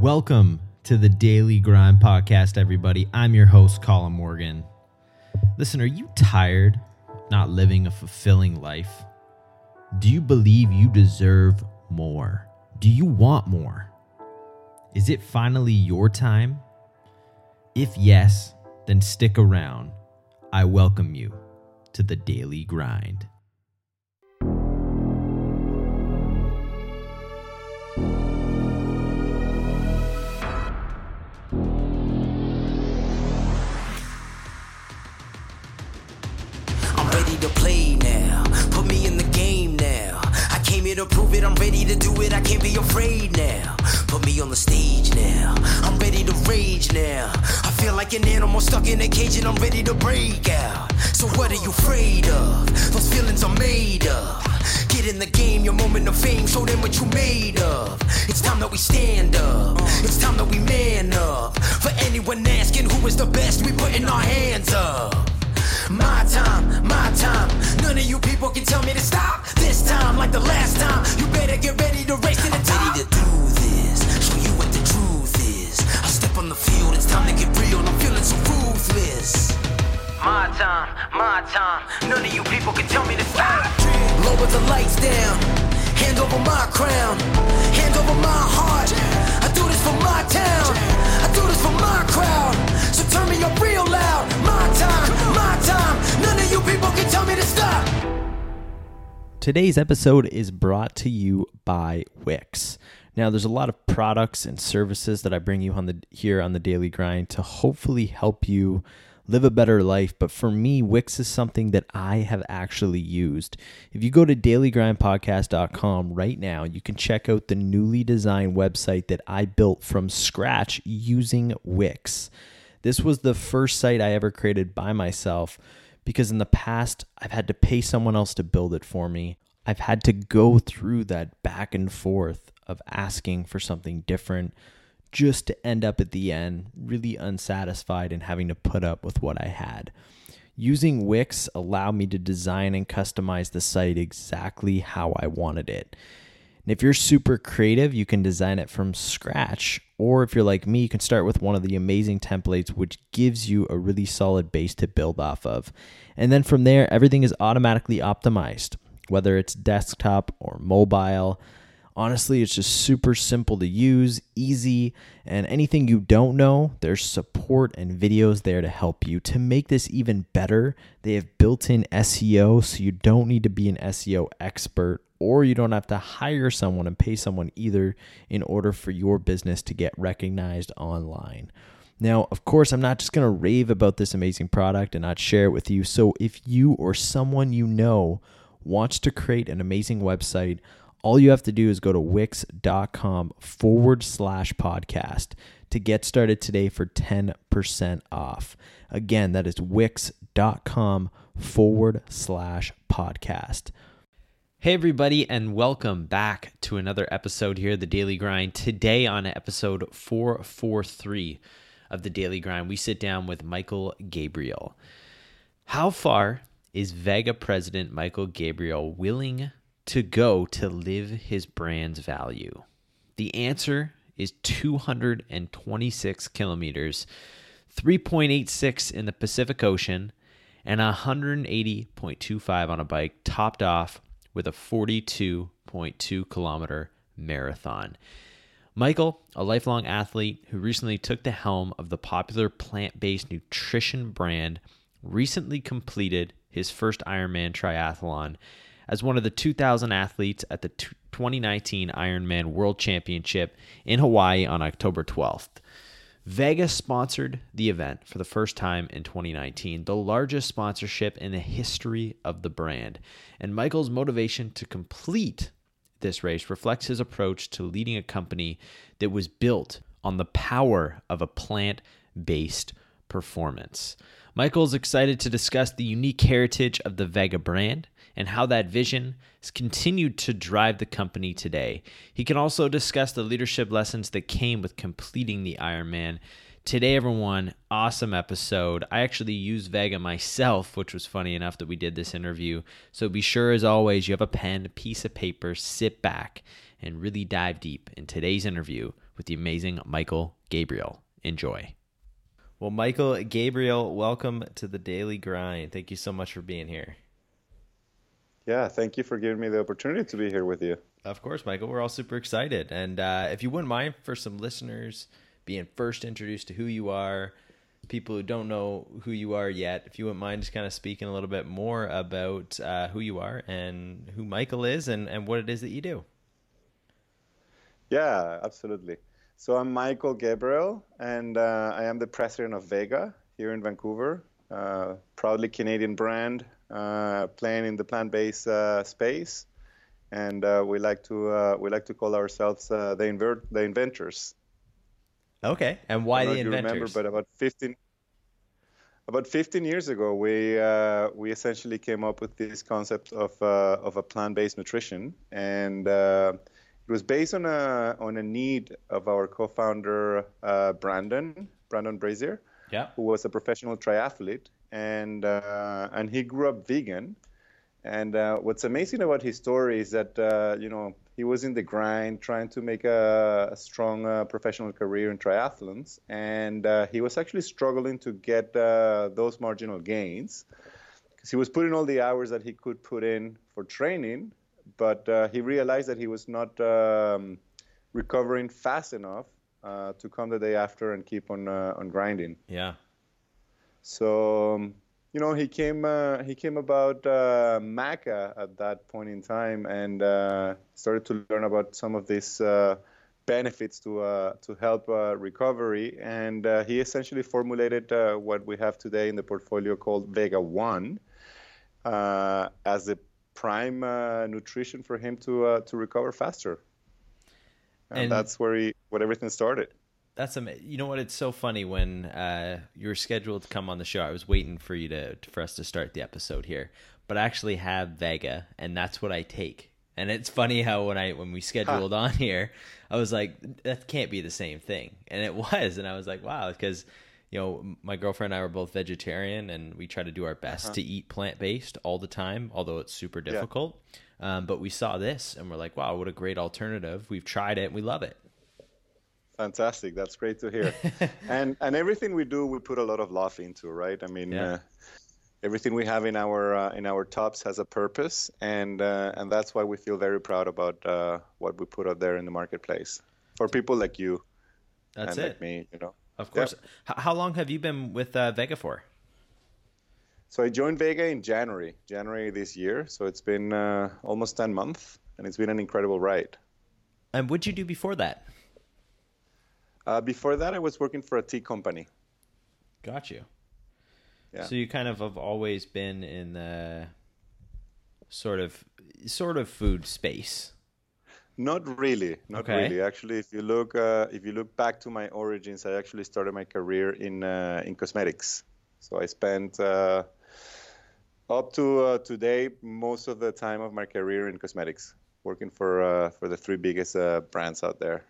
Welcome to the Daily Grind Podcast, everybody. I'm your host, Colin Morgan. Listen, are you tired not living a fulfilling life? Do you believe you deserve more? Do you want more? Is it finally your time? If yes, then stick around. I welcome you to the Daily Grind. To prove it. I'm ready to do it. I can't be afraid now. Put me on the stage now. I'm ready to rage now. I feel like an animal stuck in a cage and I'm ready to break out. So what are you afraid of? Those feelings are made of. Get in the game, your moment of fame, show them what you made of. It's time that we stand up. It's time that we man up. For anyone asking who is the best, we putting our hands up. My time, my time. None of you people can tell me to stop. This time, like the last time, you better get ready to race to the top. Ready to do this, show you what the truth is. I step on the field, it's time to get real. I'm feeling so ruthless. My time, my time. None of you people can tell me to stop. Lower the lights down. Hand over my crown. Hand over my heart. I do this for my town. I do this for my crowd. So turn me up real loud. My time, my time. None of you people can tell me to stop. Today's episode is brought to you by Wix. Now, there's a lot of products and services that I bring you on the here on the Daily Grind to hopefully help you live a better life. But for me, Wix is something that I have actually used. If you go to dailygrindpodcast.com right now, you can check out the newly designed website that I built from scratch using Wix. This was the first site I ever created by myself because in the past I've had to pay someone else to build it for me. I've had to go through that back and forth of asking for something different just to end up at the end really unsatisfied and having to put up with what I had. Using Wix allowed me to design and customize the site exactly how I wanted it. And if you're super creative, you can design it from scratch. Or if you're like me, you can start with one of the amazing templates, which gives you a really solid base to build off of. And then from there, everything is automatically optimized, whether it's desktop or mobile. Honestly, it's just super simple to use, easy, and anything you don't know, there's support and videos there to help you. To make this even better, they have built in SEO, so you don't need to be an SEO expert or you don't have to hire someone and pay someone either in order for your business to get recognized online. Now, of course, I'm not just going to rave about this amazing product and not share it with you. So, if you or someone you know wants to create an amazing website, all you have to do is go to wix.com forward slash podcast to get started today for 10% off. Again, that is wix.com forward slash podcast. Hey, everybody, and welcome back to another episode here, The Daily Grind. Today, on episode 443 of The Daily Grind, we sit down with Michael Gebrael. How far is Vega president Michael Gebrael willing to go to live his brand's value? The answer is 226 kilometers, 3.86 in the Pacific Ocean, and 180.25 on a bike, topped off with a 42.2 kilometer marathon. Michael, a lifelong athlete who recently took the helm of the popular plant based nutrition brand, recently completed his first Ironman triathlon as one of the 2,000 athletes at the 2019 Ironman World Championship in Hawaii on October 12th. Vega sponsored the event for the first time in 2019, the largest sponsorship in the history of the brand. And Michael's motivation to complete this race reflects his approach to leading a company that was built on the power of a plant based performance. Michael's excited to discuss the unique heritage of the Vega brand and how that vision has continued to drive the company today. He can also discuss the leadership lessons that came with completing the Ironman. Today, everyone, awesome episode. I actually used Vega myself, which was funny enough that we did this interview. So be sure, as always, you have a pen, a piece of paper, sit back, and really dive deep in today's interview with the amazing Michael Gebrael. Enjoy. Well, Michael Gebrael, welcome to the Daily Grind. Thank you so much for being here. Yeah, thank you for giving me the opportunity to be here with you. Of course, Michael. We're all super excited. And uh, if you wouldn't mind, for some listeners being first introduced to who you are, people who don't know who you are yet, if you wouldn't mind just kind of speaking a little bit more about uh, who you are and who Michael is and, and what it is that you do. Yeah, absolutely. So I'm Michael Gebrael, and uh, I am the president of Vega here in Vancouver. Uh, proudly Canadian brand, uh, playing in the plant-based uh, space, and uh, we like to uh, we like to call ourselves the invert the inventors. Okay, and why the inventors? remember, but about 15 about 15 years ago, we we essentially came up with this concept of of a plant-based nutrition and it was based on a on a need of our co-founder uh, Brendan Brendan Brazier, yeah. who was a professional triathlete, and uh, and he grew up vegan. And uh, what's amazing about his story is that uh, you know he was in the grind, trying to make a, a strong uh, professional career in triathlons, and uh, he was actually struggling to get those marginal gains because he was putting all the hours that he could put in for training but uh, he realized that he was not um, recovering fast enough uh, to come the day after and keep on uh, on grinding. Yeah. So um, you know he came uh, he came about uh, Maca at that point in time and uh, started to learn about some of these benefits to uh, to help uh, recovery. And uh, he essentially formulated what we have today in the portfolio called Vega One as the prime uh, nutrition for him to uh, to recover faster. And, and, that's where he what everything started. That's amazing. You know what? It's so funny when uh, you were scheduled to come on the show. I was waiting for you to for us to start the episode here, but I actually have Vega, and that's what I take. And it's funny how when I when we scheduled huh. on here, I was like, that can't be the same thing, and it was, and I was like, wow, because you know, my girlfriend and I were both vegetarian, and we try to do our best uh-huh. to eat plant based all the time, although it's super difficult. Yeah. Um, but we saw this, and we're like, wow, what a great alternative! We've tried it, and we love it. Fantastic! That's great to hear. and and everything we do, we put a lot of love into, right? I mean. Yeah. Uh, everything we have in our uh, in our tops has a purpose, and uh, and that's why we feel very proud about uh, what we put out there in the marketplace for people like you. That's and it. Like me, you know. Of course. Yep. How long have you been with uh, Vega for? So I joined Vega in January, January this year. So it's been uh, almost 10 months, and it's been an incredible ride. And what'd you do before that? Uh, before that, I was working for a tea company. Got you. Yeah. So you kind of have always been in the sort of sort of food space. Not really, not okay. really. Actually, if you look, uh, if you look back to my origins, I actually started my career in uh, in cosmetics. So I spent uh, up to uh, today most of the time of my career in cosmetics, working for uh, for the three biggest uh, brands out there.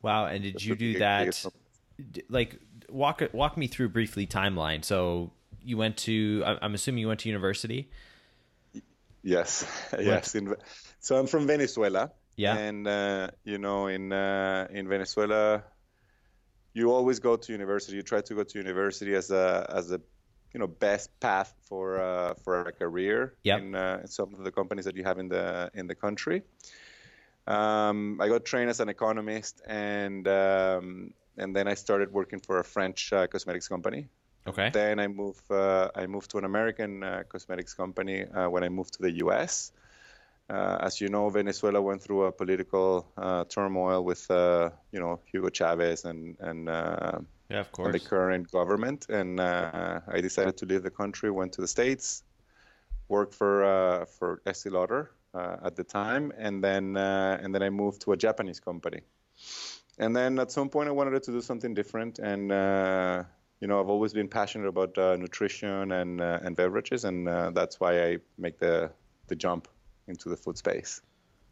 Wow! And did you do that? Like, walk walk me through briefly timeline. So you went to, I'm assuming you went to university. Yes, yes. In, so I'm from Venezuela. Yeah. And uh, you know, in uh, in Venezuela, you always go to university. You try to go to university as a as a you know best path for uh, for a career yep. in, uh, in some of the companies that you have in the in the country. Um, I got trained as an economist, and um, and then I started working for a French uh, cosmetics company. Okay. Then I moved uh, I moved to an American uh, cosmetics company uh, when I moved to the U.S. Uh, as you know, Venezuela went through a political uh, turmoil with, uh, you know, Hugo Chavez and and, uh, yeah, of course. and the current government. And uh, I decided to leave the country, went to the states, worked for uh, for Estee Lauder at the time, and then and then I moved to a Japanese company. And then at some point, I wanted to do something different, and you know, I've always been passionate about nutrition and and beverages, and that's why I make the the jump into the food space.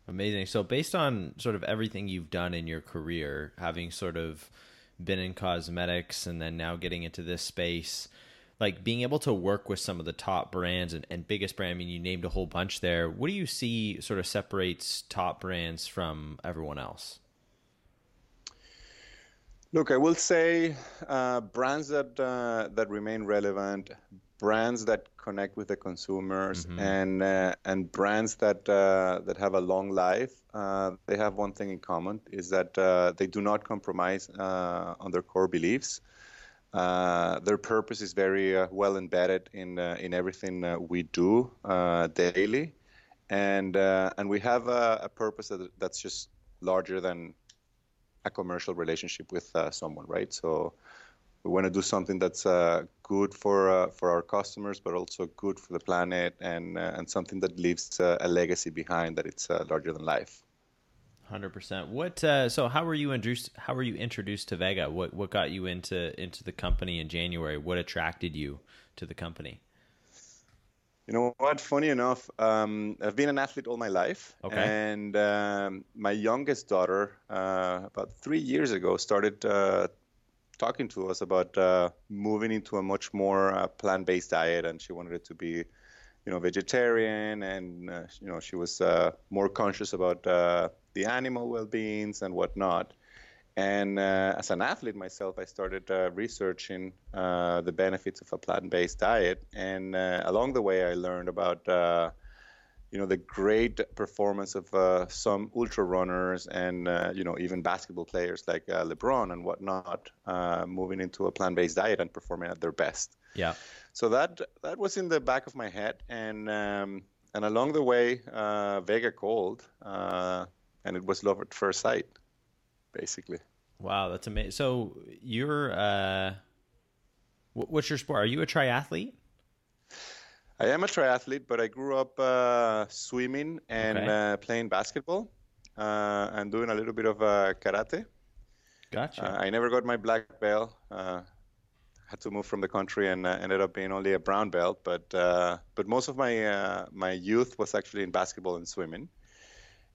Amazing. So, based on sort of everything you've done in your career, having sort of been in cosmetics and then now getting into this space, like being able to work with some of the top brands and, and biggest brand, I mean, you named a whole bunch there. What do you see sort of separates top brands from everyone else? Look, I will say uh, brands that uh, that remain relevant, brands that connect with the consumers, Mm-hmm. and uh, and brands that uh, that have a long life. Uh, they have one thing in common: is that uh, they do not compromise uh, on their core beliefs. Uh, their purpose is very uh, well embedded in uh, in everything uh, we do uh, daily, and uh, and we have a, a purpose that, that's just larger than a commercial relationship with uh, someone, right? So we want to do something that's uh, good for uh, for our customers, but also good for the planet, and uh, and something that leaves uh, a legacy behind that it's uh, larger than life. Hundred percent. What? Uh, so, how were you introduced? How were you introduced to Vega? What What got you into into the company in January? What attracted you to the company? You know what? Funny enough, um, I've been an athlete all my life, Okay. and um, my youngest daughter, uh, about three years ago, started uh, talking to us about uh, moving into a much more uh, plant-based diet, and she wanted it to be, you know, vegetarian, and uh, you know, she was uh, more conscious about uh, the animal well-beings and whatnot. And uh, as an athlete myself, I started researching the benefits of a plant-based diet, and along the way, I learned about you know the great performance of uh, some ultra runners and uh, you know even basketball players like uh, LeBron and whatnot, uh, moving into a plant-based diet and performing at their best. Yeah. So that that was in the back of my head, and um, and along the way, uh, Vega called, uh, and it was love at first sight, basically. Wow, that's amazing. So, you're uh, what's your sport? Are you a triathlete? I am a triathlete, but I grew up uh, swimming and Okay. uh, playing basketball, uh, and doing a little bit of uh, karate. Gotcha. Uh, I never got my black belt. Uh, had to move from the country and uh, ended up being only a brown belt. But uh, but most of my uh, my youth was actually in basketball and swimming.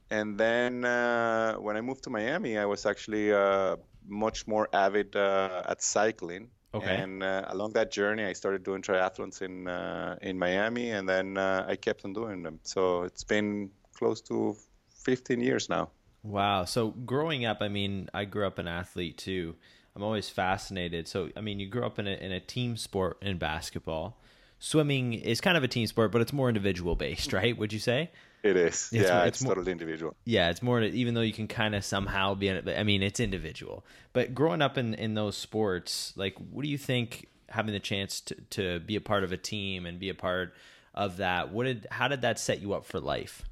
And then uh, when I moved to Miami, I was actually uh, much more avid uh, at cycling. Okay. And uh, along that journey, I started doing triathlons in uh, in Miami, and then uh, I kept on doing them. So it's been close to 15 years now. Wow. So growing up, I mean, I grew up an athlete too. I'm always fascinated. So, I mean, you grew up in a, in a team sport in basketball. Swimming is kind of a team sport, but it's more individual based, right? Would you say? It is. It's- yeah, it's it's, more- totally individual. Yeah, it's more, even though you can kind of somehow be in it, but I mean, it's individual. But growing up in, in those sports, like, what do you think having the chance to, to be a part of a team and be a part of that, what did, how did that set you up for life?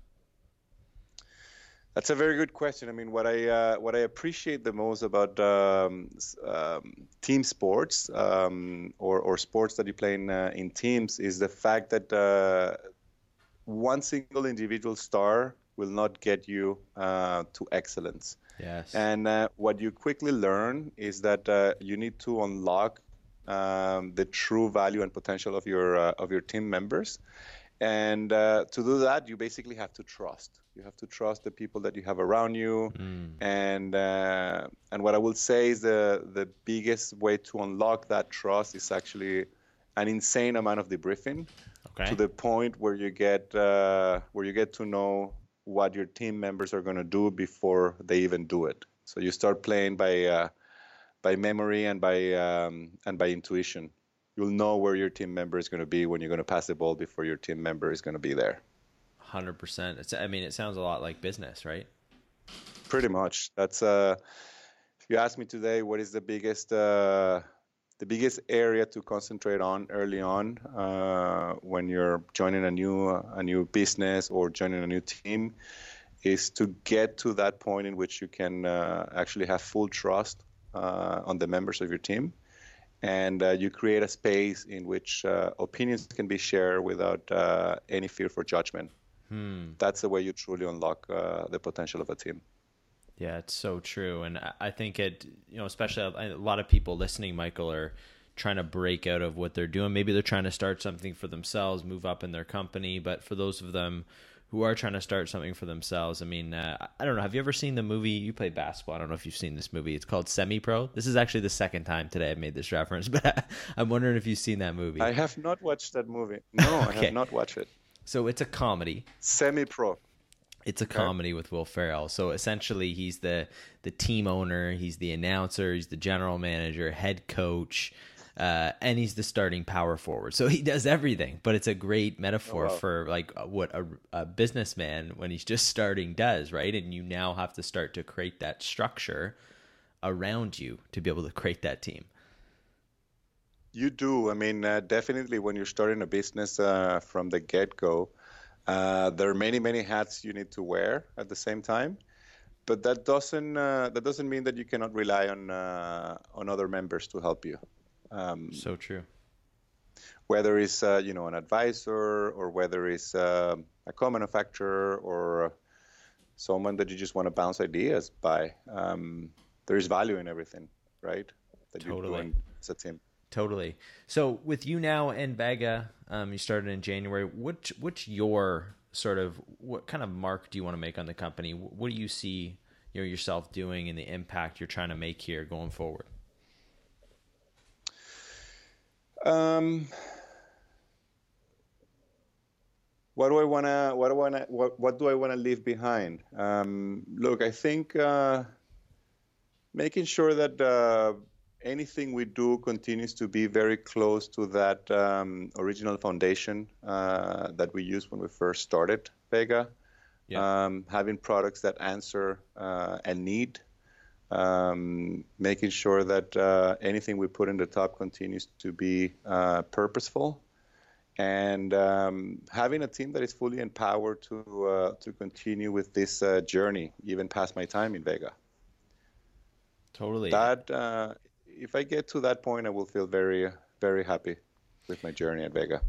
That's a very good question. I mean, what I uh, what I appreciate the most about um, um, team sports um, or or sports that you play in uh, in teams is the fact that uh, one single individual star will not get you uh, to excellence. Yes. And uh, what you quickly learn is that uh, you need to unlock um, the true value and potential of your uh, of your team members. And uh, to do that, you basically have to trust. You have to trust the people that you have around you. And uh, and what I will say is the the biggest way to unlock that trust is actually an insane amount of debriefing okay. to the point where you get uh, where you get to know what your team members are going to do before they even do it. So you start playing by uh, by memory and by um, and by intuition. You'll know where your team member is going to be when you're going to pass the ball before your team member is going to be there. Hundred percent. It's. I mean, it sounds a lot like business, right? Pretty much. That's uh, if you ask me today, what is the biggest uh, the biggest area to concentrate on early on uh, when you're joining a new a new business or joining a new team is to get to that point in which you can uh, actually have full trust uh, on the members of your team and uh, you create a space in which uh, opinions can be shared without uh, any fear for judgment. That's the way you truly unlock uh, the potential of a team. Yeah, it's so true, and I- think it. You know, especially a lot of people listening, Michael, are trying to break out of what they're doing. Maybe they're trying to start something for themselves, move up in their company. But for those of them who are trying to start something for themselves, I mean, uh, I- I don't know. Have you ever seen the movie? You play basketball. I don't know if you've seen this movie. It's called Semi Pro. This is actually the second time today I've made this reference, but I'm wondering if you've seen that movie. I have not watched that movie. No, I Okay. have not watched it. so it's a comedy. Semi-pro. It's a comedy with Will Ferrell. So essentially, he's the the team owner, he's the announcer, he's the general manager, head coach, uh, and he's the starting power forward. So he does everything. But it's a great metaphor Oh, wow. for like what a, a businessman when he's just starting does, right? And you now have to start to create that structure around you to be able to create that team. You do. I mean, uh, definitely when you're starting a business uh, from the get go, uh, there are many, many hats you need to wear at the same time. But that doesn't uh, that doesn't mean that you cannot rely on uh, on other members to help you. Um, So true. whether it's uh, you know an advisor or whether it's uh, a co-manufacturer or someone that you just want to bounce ideas by. Um, there is value in everything, right? That Totally. doing as a team. Totally. So with you now and Vega, um, you started in January. Which which your sort of what kind of mark do you want to make on the company? What do you see you know yourself doing and the impact you're trying to make here going forward? Um, what do I wanna? What do I wanna? What, what do I wanna leave behind? Um, look, I think uh, making sure that uh, anything we do continues to be very close to that um, original foundation uh, that we used when we first started Vega. Yeah. Um, having products that answer uh, a need um, making sure that uh, anything we put in the top continues to be uh, purposeful, and um, having a team that is fully empowered to uh, to continue with this uh, journey, even past my time in Vega. Totally. That uh, if I get to that point, I will feel very very happy with my journey at Vega.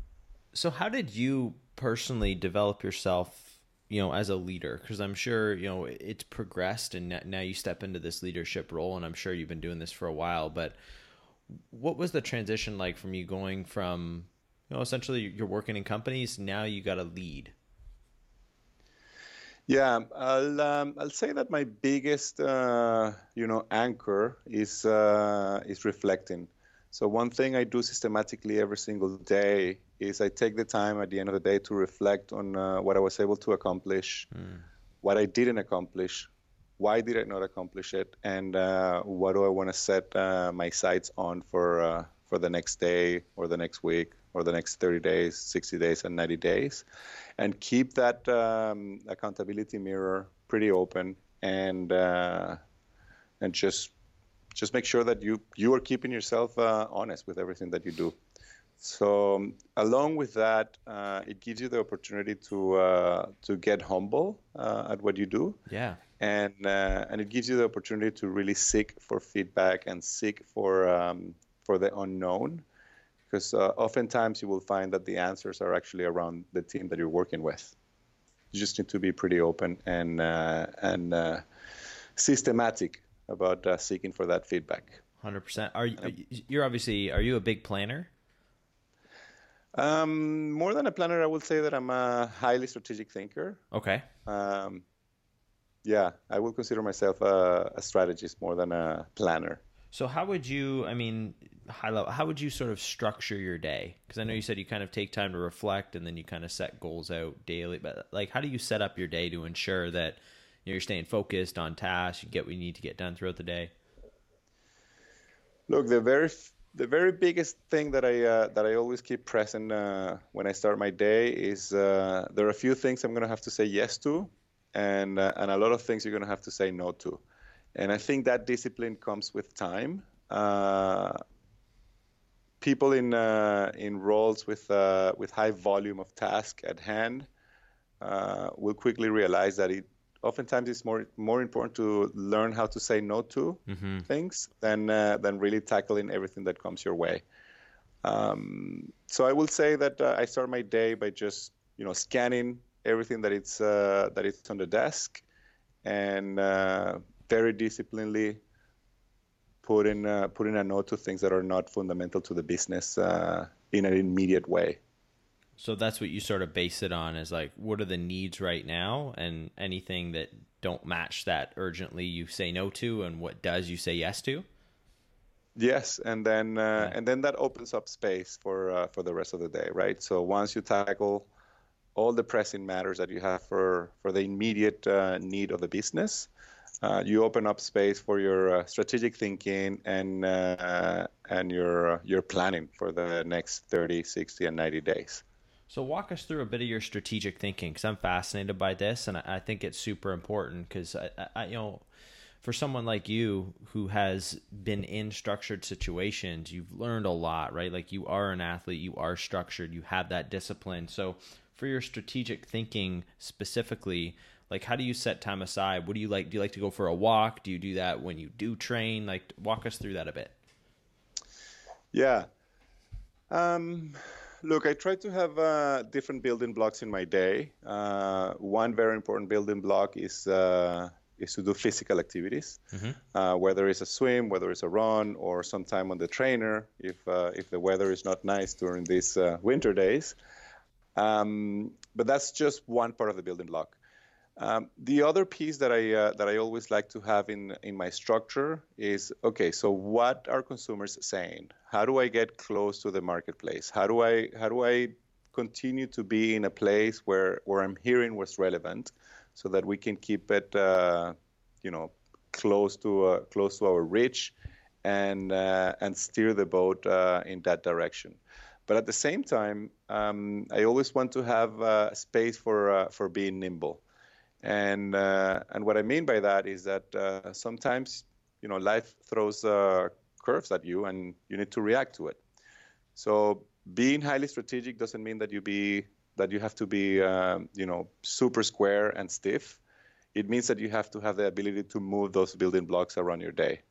So how did you personally develop yourself, you know, as a leader? Because I'm sure you know it's progressed, and now you step into this leadership role, and I'm sure you've been doing this for a while. But what was the transition like from you going from, you know, essentially you're working in companies, now you got to lead. Yeah, I'll um, I'll say that my biggest uh, you know anchor is uh, is reflecting. So one thing I do systematically every single day is I take the time at the end of the day to reflect on uh, what I was able to accomplish, what I didn't accomplish, why did I not accomplish it, and uh, what do I want to set uh, my sights on for uh, for the next day or the next week or the next 30 days, 60 days, and 90 days, and keep that um, accountability mirror pretty open and uh, and just just make sure that you you are keeping yourself uh, honest with everything that you do. So along with that, uh, it gives you the opportunity to uh, to get humble uh, at what you do, Yeah. and uh, and it gives you the opportunity to really seek for feedback and seek for um, for the unknown, because uh, oftentimes you will find that the answers are actually around the team that you're working with. You just need to be pretty open and uh, and uh, systematic about uh, seeking for that feedback. Hundred percent. Are you? You're obviously. Are you a big planner? Um, more than a planner, I would say that I'm a highly strategic thinker. Okay. Um, yeah, I would consider myself a, a strategist more than a planner. So how would you? I mean, high level. How would you sort of structure your day? Because I know you said you kind of take time to reflect, and then you kind of set goals out daily. But like, how do you set up your day to ensure that you know, you're staying focused on tasks, you get what you need to get done throughout the day? Look, the very f- the very biggest thing that I uh, that I always keep present uh, when I start my day is uh, there are a few things I'm going to have to say yes to, and uh, and a lot of things you're going to have to say no to, and I think that discipline comes with time. Uh, people in uh, in roles with with high volume of task at hand will quickly realize that it oftentimes it's more more important to learn how to say no to things than uh, than really tackling everything that comes your way. Um, so I will say that uh, I start my day by just you know scanning everything that it's uh, that it's on the desk, and uh, very disciplinedly putting uh, putting a note to things that are not fundamental to the business uh, in an immediate way. So that's what you sort of base it on is like, what are the needs right now, and anything that don't match that urgently, you say no to, and what does you say yes to. Yes, and then uh, and then that opens up space for uh, for the rest of the day, right? So once you tackle all the pressing matters that you have for for the immediate uh, need of the business. Uh, you open up space for your uh, strategic thinking and uh, and your your planning for the next 30, 60, and 90 days. So walk us through a bit of your strategic thinking because I'm fascinated by this, and I, think it's super important because I, I, you know, for someone like you who has been in structured situations, you've learned a lot, right? Like you are an athlete, you are structured, you have that discipline. So for your strategic thinking specifically, like how do you set time aside? What do you like? Do you like to go for a walk? Do you do that when you do train? Like walk us through that a bit. Yeah. Um, look, I try to have uh, different building blocks in my day. Uh, one very important building block is uh, is to do physical activities, mm-hmm. Uh, whether it's a swim, whether it's a run, or some time on the trainer if uh, if the weather is not nice during these uh, winter days. Um, but that's just one part of the building block. Um, the other piece that I uh, that I always like to have in in my structure is okay. So what are consumers saying? How do I get close to the marketplace? How do I how do I continue to be in a place where where I'm hearing what's relevant, so that we can keep it, uh, you know, close to uh, close to our reach, and uh, and steer the boat uh, in that direction. But at the same time, um, I always want to have uh, space for for being nimble. And uh, and what I mean by that is that uh, sometimes you know life throws uh, curves at you, and you need to react to it. So being highly strategic doesn't mean that you be that you have to be um, you know super square and stiff. It means that you have to have the ability to move those building blocks around your day.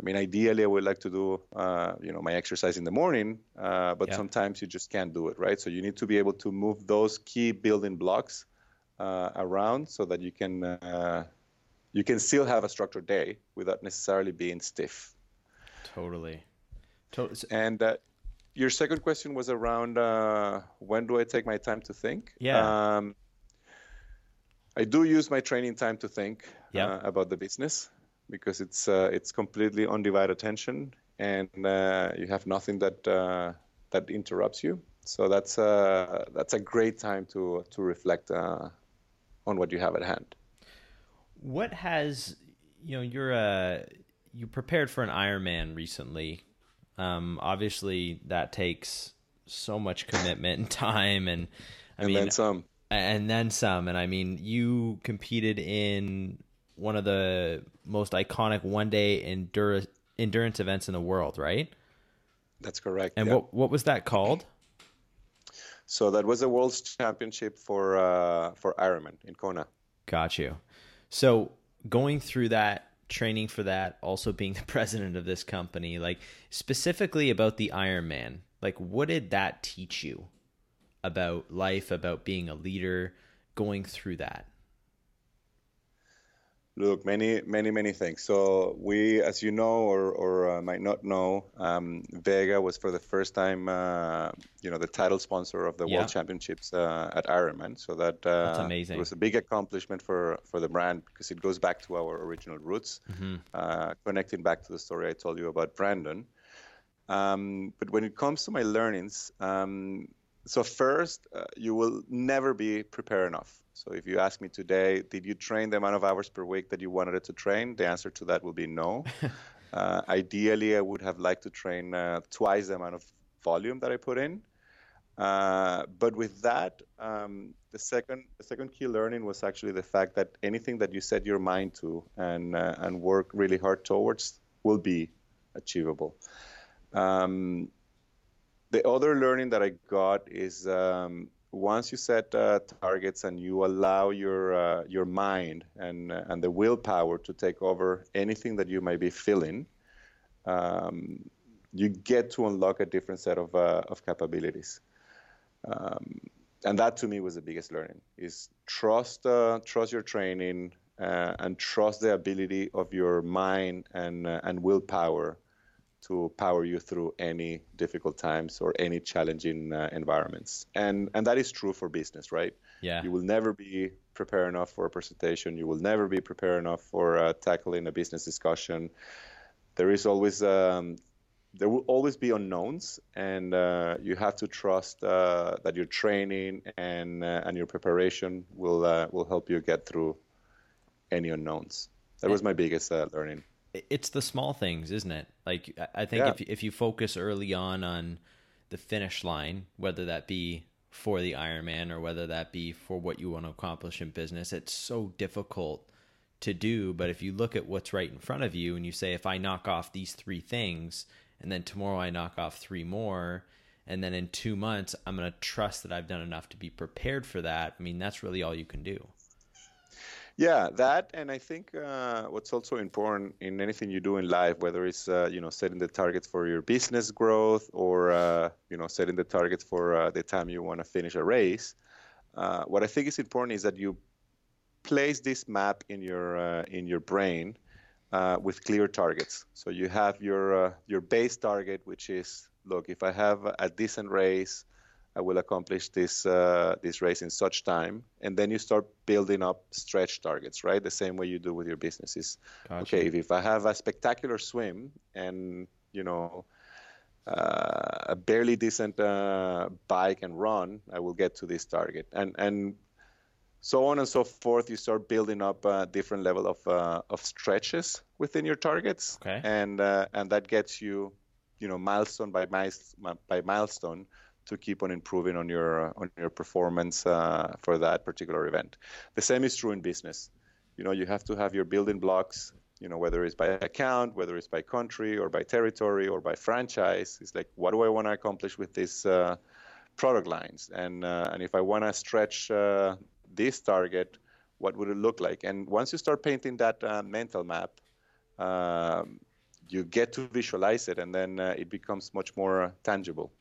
I mean, ideally, I would like to do, uh, you know, my exercise in the morning, uh, but yeah. sometimes you just can't do it, right? So you need to be able to move those key building blocks uh, around so that you can uh, you can still have a structured day without necessarily being stiff. Totally. totally. And uh, your second question was around uh, when do I take my time to think? Yeah. Um, I do use my training time to think uh, about the business because it's uh, it's completely undivided attention and you have nothing that that interrupts you. So that's a that's a great time to to reflect on what you have at hand. What has you know you're uh, you prepared for an Ironman recently. Um, obviously, that takes so much commitment and time, and I and mean, then some, and then some. And I mean, you competed in one of the most iconic one day endurance endurance events in the world, right? That's correct. And what what was that called? So that was a World Championship for uh, for Ironman in Kona. Got you. So going through that training for that, also being the president of this company, like specifically about the Ironman, like what did that teach you about life, about being a leader, going through that? Look, many, many, many things. So we, as you know or, or uh, might not know, um, Vega was for the first time, uh, you know, the title sponsor of the yeah. World Championships uh, at Ironman. So that uh, amazing. It was a big accomplishment for for the brand because it goes back to our original roots, mm-hmm. Uh, connecting back to the story I told you about Brendan. Um, but when it comes to my learnings, um, so first, uh, you will never be prepared enough so if you ask me today, did you train the amount of hours per week that you wanted it to train? The answer to that will be no. uh, ideally, I would have liked to train uh, twice the amount of volume that I put in. Uh, but with that, um, the second the second key learning was actually the fact that anything that you set your mind to and uh, and work really hard towards will be achievable. Um, the other learning that I got is um, once you set uh, targets and you allow your uh, your mind and uh, and the willpower to take over anything that you may be feeling, um, you get to unlock a different set of uh, of capabilities. Um, and that to me was the biggest learning: is trust uh, trust your training and trust the ability of your mind and and willpower to power you through any difficult times or any challenging uh, environments. And and that is true for business, right? Yeah. You will never be prepared enough for a presentation. You will never be prepared enough for uh, tackling a business discussion. There is always um, there will always be unknowns, and uh, you have to trust uh, that your training and uh, and your preparation will uh, will help you get through any unknowns. That was my biggest uh, learning. It's the small things, isn't it? Like I think Yeah. if if you focus early on on the finish line, whether that be for the Ironman or whether that be for what you want to accomplish in business, it's so difficult to do. But if you look at what's right in front of you and you say, if I knock off these three things, and then tomorrow I knock off three more, and then in two months I'm going to trust that I've done enough to be prepared for that. I mean, that's really all you can do. Yeah, that, and I think uh, what's also important in anything you do in life, whether it's uh, you know setting the targets for your business growth or uh, you know setting the targets for uh, the time you want to finish a race, uh, what I think is important is that you place this map in your uh, in your brain with clear targets. So you have your your base target, which is look, if I have a decent race, I will accomplish this uh, this race in such time, and then you start building up stretch targets, right? The same way you do with your businesses. Gotcha. Okay, if, if I have a spectacular swim and you know uh, a barely decent uh, bike and run, I will get to this target, and and so on and so forth. You start building up a different level of uh, of stretches within your targets, Okay. and uh, and that gets you, you know, milestone by milestone by milestone to keep on improving on your uh, on your performance uh, for that particular event. The same is true in business. You know, you have to have your building blocks. You know, whether it's by account, whether it's by country or by territory or by franchise. It's like, what do I want to accomplish with these uh, product lines? And uh, and if I want to stretch uh, this target, what would it look like? And once you start painting that uh, mental map, um, you get to visualize it, and then uh, it becomes much more tangible.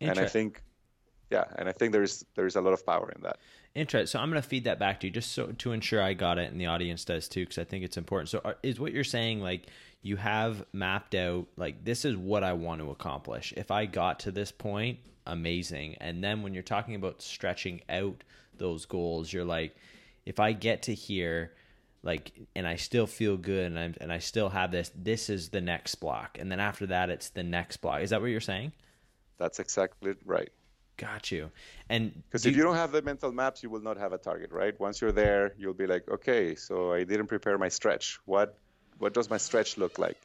And I think, yeah, and I think there's there's a lot of power in that. Interesting. So I'm going to feed that back to you just so to ensure I got it and the audience does too, because I think it's important. So are, is what you're saying like you have mapped out like this is what I want to accomplish. If I got to this point, amazing. And then when you're talking about stretching out those goals, you're like, if I get to here, like, and I still feel good, and I'm and I still have this. This is the next block, and then after that, it's the next block. Is that what you're saying? That's exactly right. Got you. And Because if you don't have the mental maps, you will not have a target, right? Once you're there, you'll be like, okay, so I didn't prepare my stretch. What what does my stretch look like?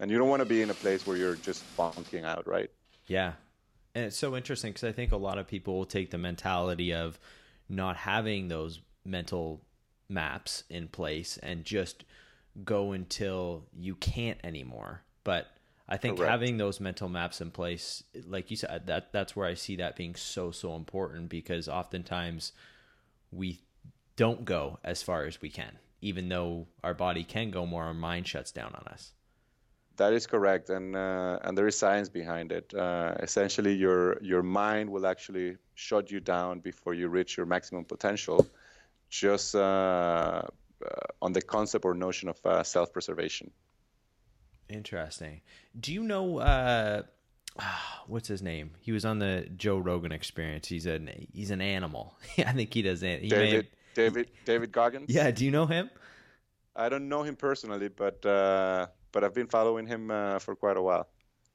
And you don't want to be in a place where you're just bonking out, right? Yeah. And it's so interesting because I think a lot of people will take the mentality of not having those mental maps in place and just go until you can't anymore. But I think Correct. having those mental maps in place, like you said, that that's where I see that being so so important because oftentimes we don't go as far as we can, even though our body can go more, our mind shuts down on us. That is correct, and uh, and there is science behind it. Uh, essentially, your your mind will actually shut you down before you reach your maximum potential, just uh, uh, on the concept or notion of uh, self-preservation. Interesting. Do you know uh what's his name? He was on the Joe Rogan experience. He's an he's an animal. I think he does it. He David have- David David Goggins. yeah, do you know him? I don't know him personally, but uh, but I've been following him uh, for quite a while.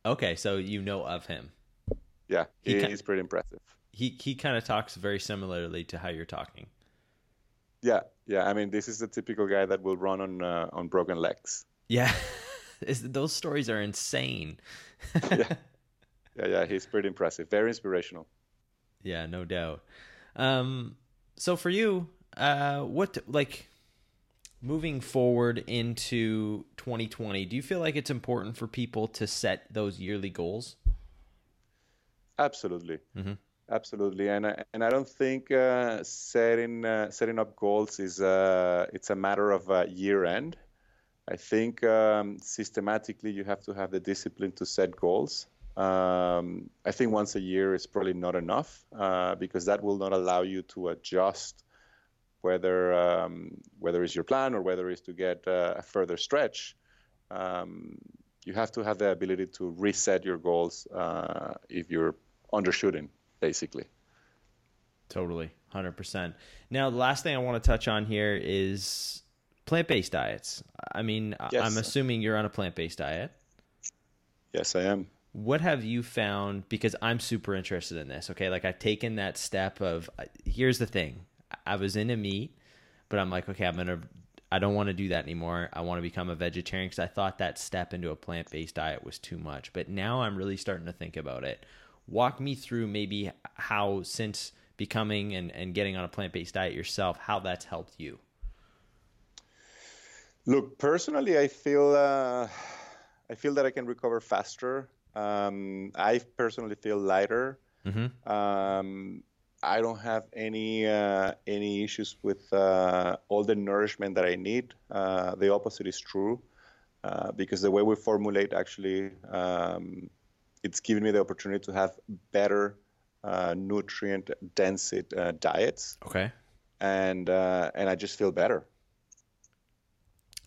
Okay, so you know of him. Yeah, He he, ca- he's pretty impressive. He he kind of talks very similarly to how you're talking. Yeah, yeah. I mean, this is the typical guy that will run on uh, on broken legs. Yeah. Is- those stories are insane. Yeah, yeah. He's pretty impressive. Very inspirational. Yeah, no doubt. Um, so for you, uh, what like moving forward into 2020? Do you feel like it's important for people to set those yearly goals? Absolutely, Mhm. absolutely. And I, and I don't think uh, setting uh, setting up goals is uh, it's a matter of uh, year end. I think um, systematically you have to have the discipline to set goals. Um, I think once a year is probably not enough uh, because that will not allow you to adjust whether um, whether it's your plan or whether it's to get uh, a further stretch. Um, you have to have the ability to reset your goals uh, if you're undershooting, basically. Totally, hundred percent. Now, the last thing I want to touch on here is plant-based diets. I mean, Yes. I'm assuming you're on a plant-based diet. Yes, I am. what have you found because i'm super interested in this okay like i've taken that step of here's the thing i was into meat but i'm like okay i'm gonna i don't want to do that anymore i want to become a vegetarian because i thought that step into a plant-based diet was too much but now i'm really starting to think about it walk me through maybe how since becoming and, and getting on a plant-based diet yourself how that's helped you look personally i feel uh, i feel that i can recover faster um, I personally feel lighter. Mm-hmm. Um, I don't have any uh, any issues with uh, all the nourishment that I need. Uh, the opposite is true, uh, because the way we formulate actually, um, it's given me the opportunity to have better uh, nutrient dense uh, diets. Okay. And and I just feel better.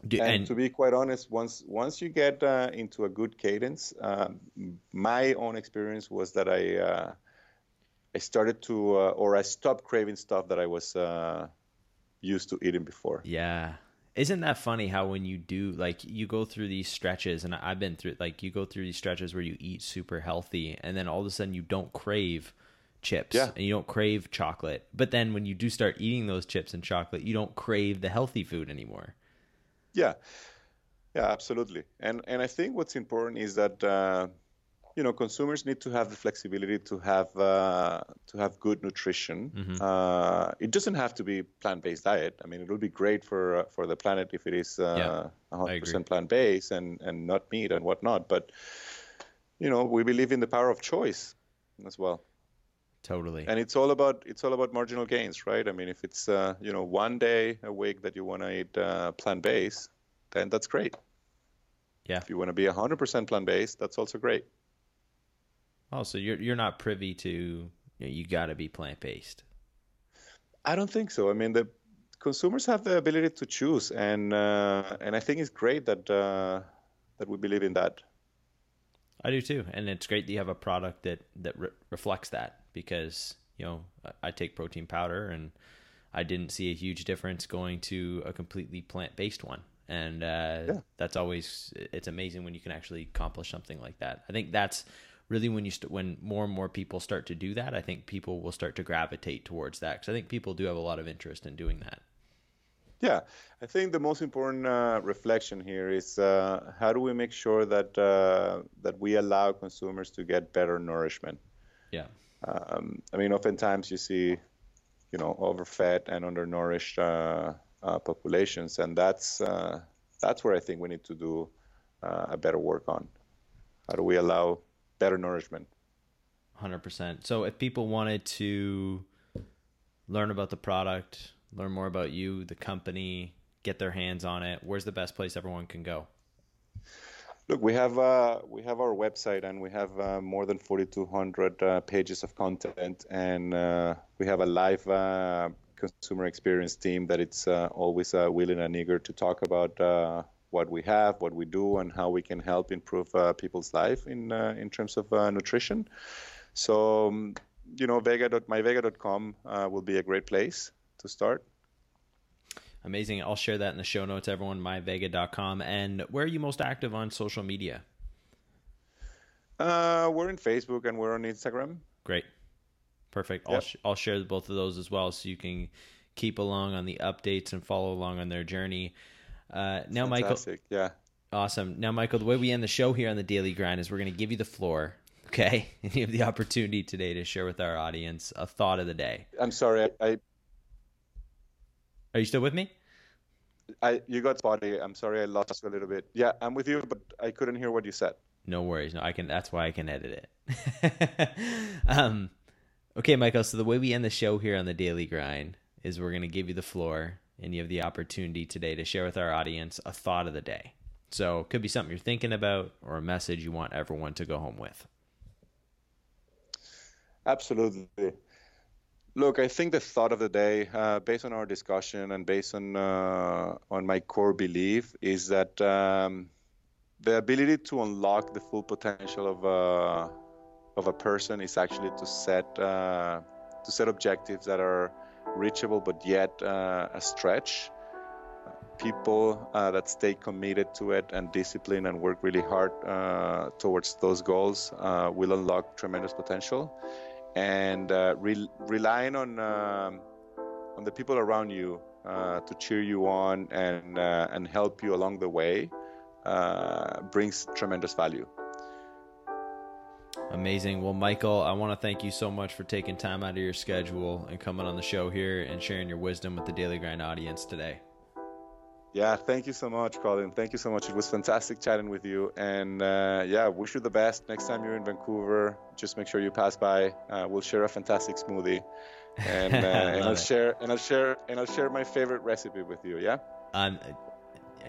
Do, and, and, to be quite honest, once once you get uh, into a good cadence, uh, my own experience was that I uh, I started to uh, or I stopped craving stuff that I was uh, used to eating before. Yeah, isn't that funny how when you do like you go through these stretches, and I've been through like you go through these stretches where you eat super healthy, and then all of a sudden you don't crave chips yeah. and you don't crave chocolate, but then when you do start eating those chips and chocolate, you don't crave the healthy food anymore. Yeah, yeah, absolutely. And and I think what's important is that uh, you know consumers need to have the flexibility to have uh, to have good nutrition. Mm-hmm. Uh, it doesn't have to be plant-based diet. I mean, it would be great for uh, for the planet if it is uh, yeah, 100% plant-based and and not meat and whatnot. But you know, we believe in the power of choice as well. Totally. And it's all about it's all about marginal gains, right? I mean, if it's uh, you know one day a week that you want to eat uh, plant based, then that's great. Yeah. If you want to be 100% plant based, that's also great. Oh, so you're you're not privy to you, know, you got to be plant based. I don't think so. I mean, the consumers have the ability to choose, and uh, and I think it's great that uh, that we believe in that. I do too, and it's great that you have a product that that re- reflects that because you know I take protein powder and I didn't see a huge difference going to a completely plant based one. And uh, yeah. that's always it's amazing when you can actually accomplish something like that. I think that's really when you st- when more and more people start to do that. I think people will start to gravitate towards that because I think people do have a lot of interest in doing that. Yeah, I think the most important uh, reflection here is uh, how do we make sure that uh, that we allow consumers to get better nourishment. Yeah. Um, I mean, oftentimes you see, you know, overfed and undernourished uh, uh, populations, and that's uh, that's where I think we need to do uh, a better work on. How do we allow better nourishment? Hundred percent. So, if people wanted to learn about the product, learn more about you, the company, get their hands on it, where's the best place everyone can go? Look, we have uh, we have our website and we have uh, more than 4,200 uh, pages of content, and uh, we have a live uh, consumer experience team that it's uh, always willing and eager to talk about what we have, what we do, and how we can help improve people's life in in terms of nutrition. So, um, you know, vega.myvega.com will be a great place to start. Amazing. I'll share that in the show notes, everyone, myvega.com. And where are you most active on social media? Uh, we're in Facebook and we're on Instagram. Great. Perfect. Yep. I'll, sh- I'll share both of those as well so you can keep along on the updates and follow along on their journey. Uh, now, Fantastic. Michael. Yeah. Awesome. Now, Michael, the way we end the show here on the Daily Grind is we're going to give you the floor. Okay. And you have the opportunity today to share with our audience a thought of the day. I'm sorry. I, are you still with me? I you got spotty. I'm sorry, I lost you a little bit. Yeah, I'm with you, but I couldn't hear what you said. No worries. No, I can. That's why I can edit it. um, okay, Michael. So the way we end the show here on the Daily Grind is we're going to give you the floor, and you have the opportunity today to share with our audience a thought of the day. So it could be something you're thinking about, or a message you want everyone to go home with. Absolutely. Look, I think the thought of the day, uh, based on our discussion and based on uh, on my core belief, is that um, the ability to unlock the full potential of a of a person is actually to set uh, to set objectives that are reachable but yet uh, a stretch. people uh, that stay committed to it and discipline and work really hard uh, towards those goals uh, will unlock tremendous potential. And uh, re- relying on um, on the people around you uh, to cheer you on and uh, and help you along the way brings tremendous value. Amazing. Well, Michael, I want to thank you so much for taking time out of your schedule and coming on the show here and sharing your wisdom with the Daily Grind audience today. Yeah, thank you so much, Colin. Thank you so much. It was fantastic chatting with you. And uh, yeah, wish you the best. Next time you're in Vancouver, just make sure you pass by. Uh, we'll share a fantastic smoothie, and, uh, and I'll it. share and I'll share and I'll share my favorite recipe with you. Yeah. Um,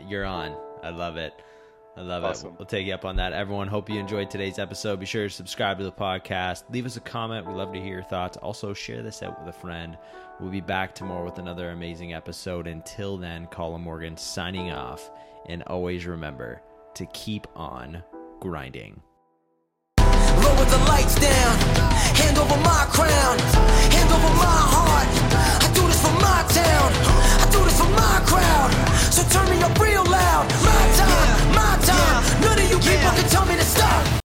you're on. I love it. I love awesome. it. We'll take you up on that. Everyone, hope you enjoyed today's episode. Be sure to subscribe to the podcast. Leave us a comment. We love to hear your thoughts. Also, share this out with a friend. We'll be back tomorrow with another amazing episode. Until then, Colin Morgan signing off. And always remember to keep on grinding. Lower the lights down, hand over my crown, hand over my heart. I do this for my town, I do this for my crowd. So turn me up real loud. My time, my time. None of you people can tell me to stop.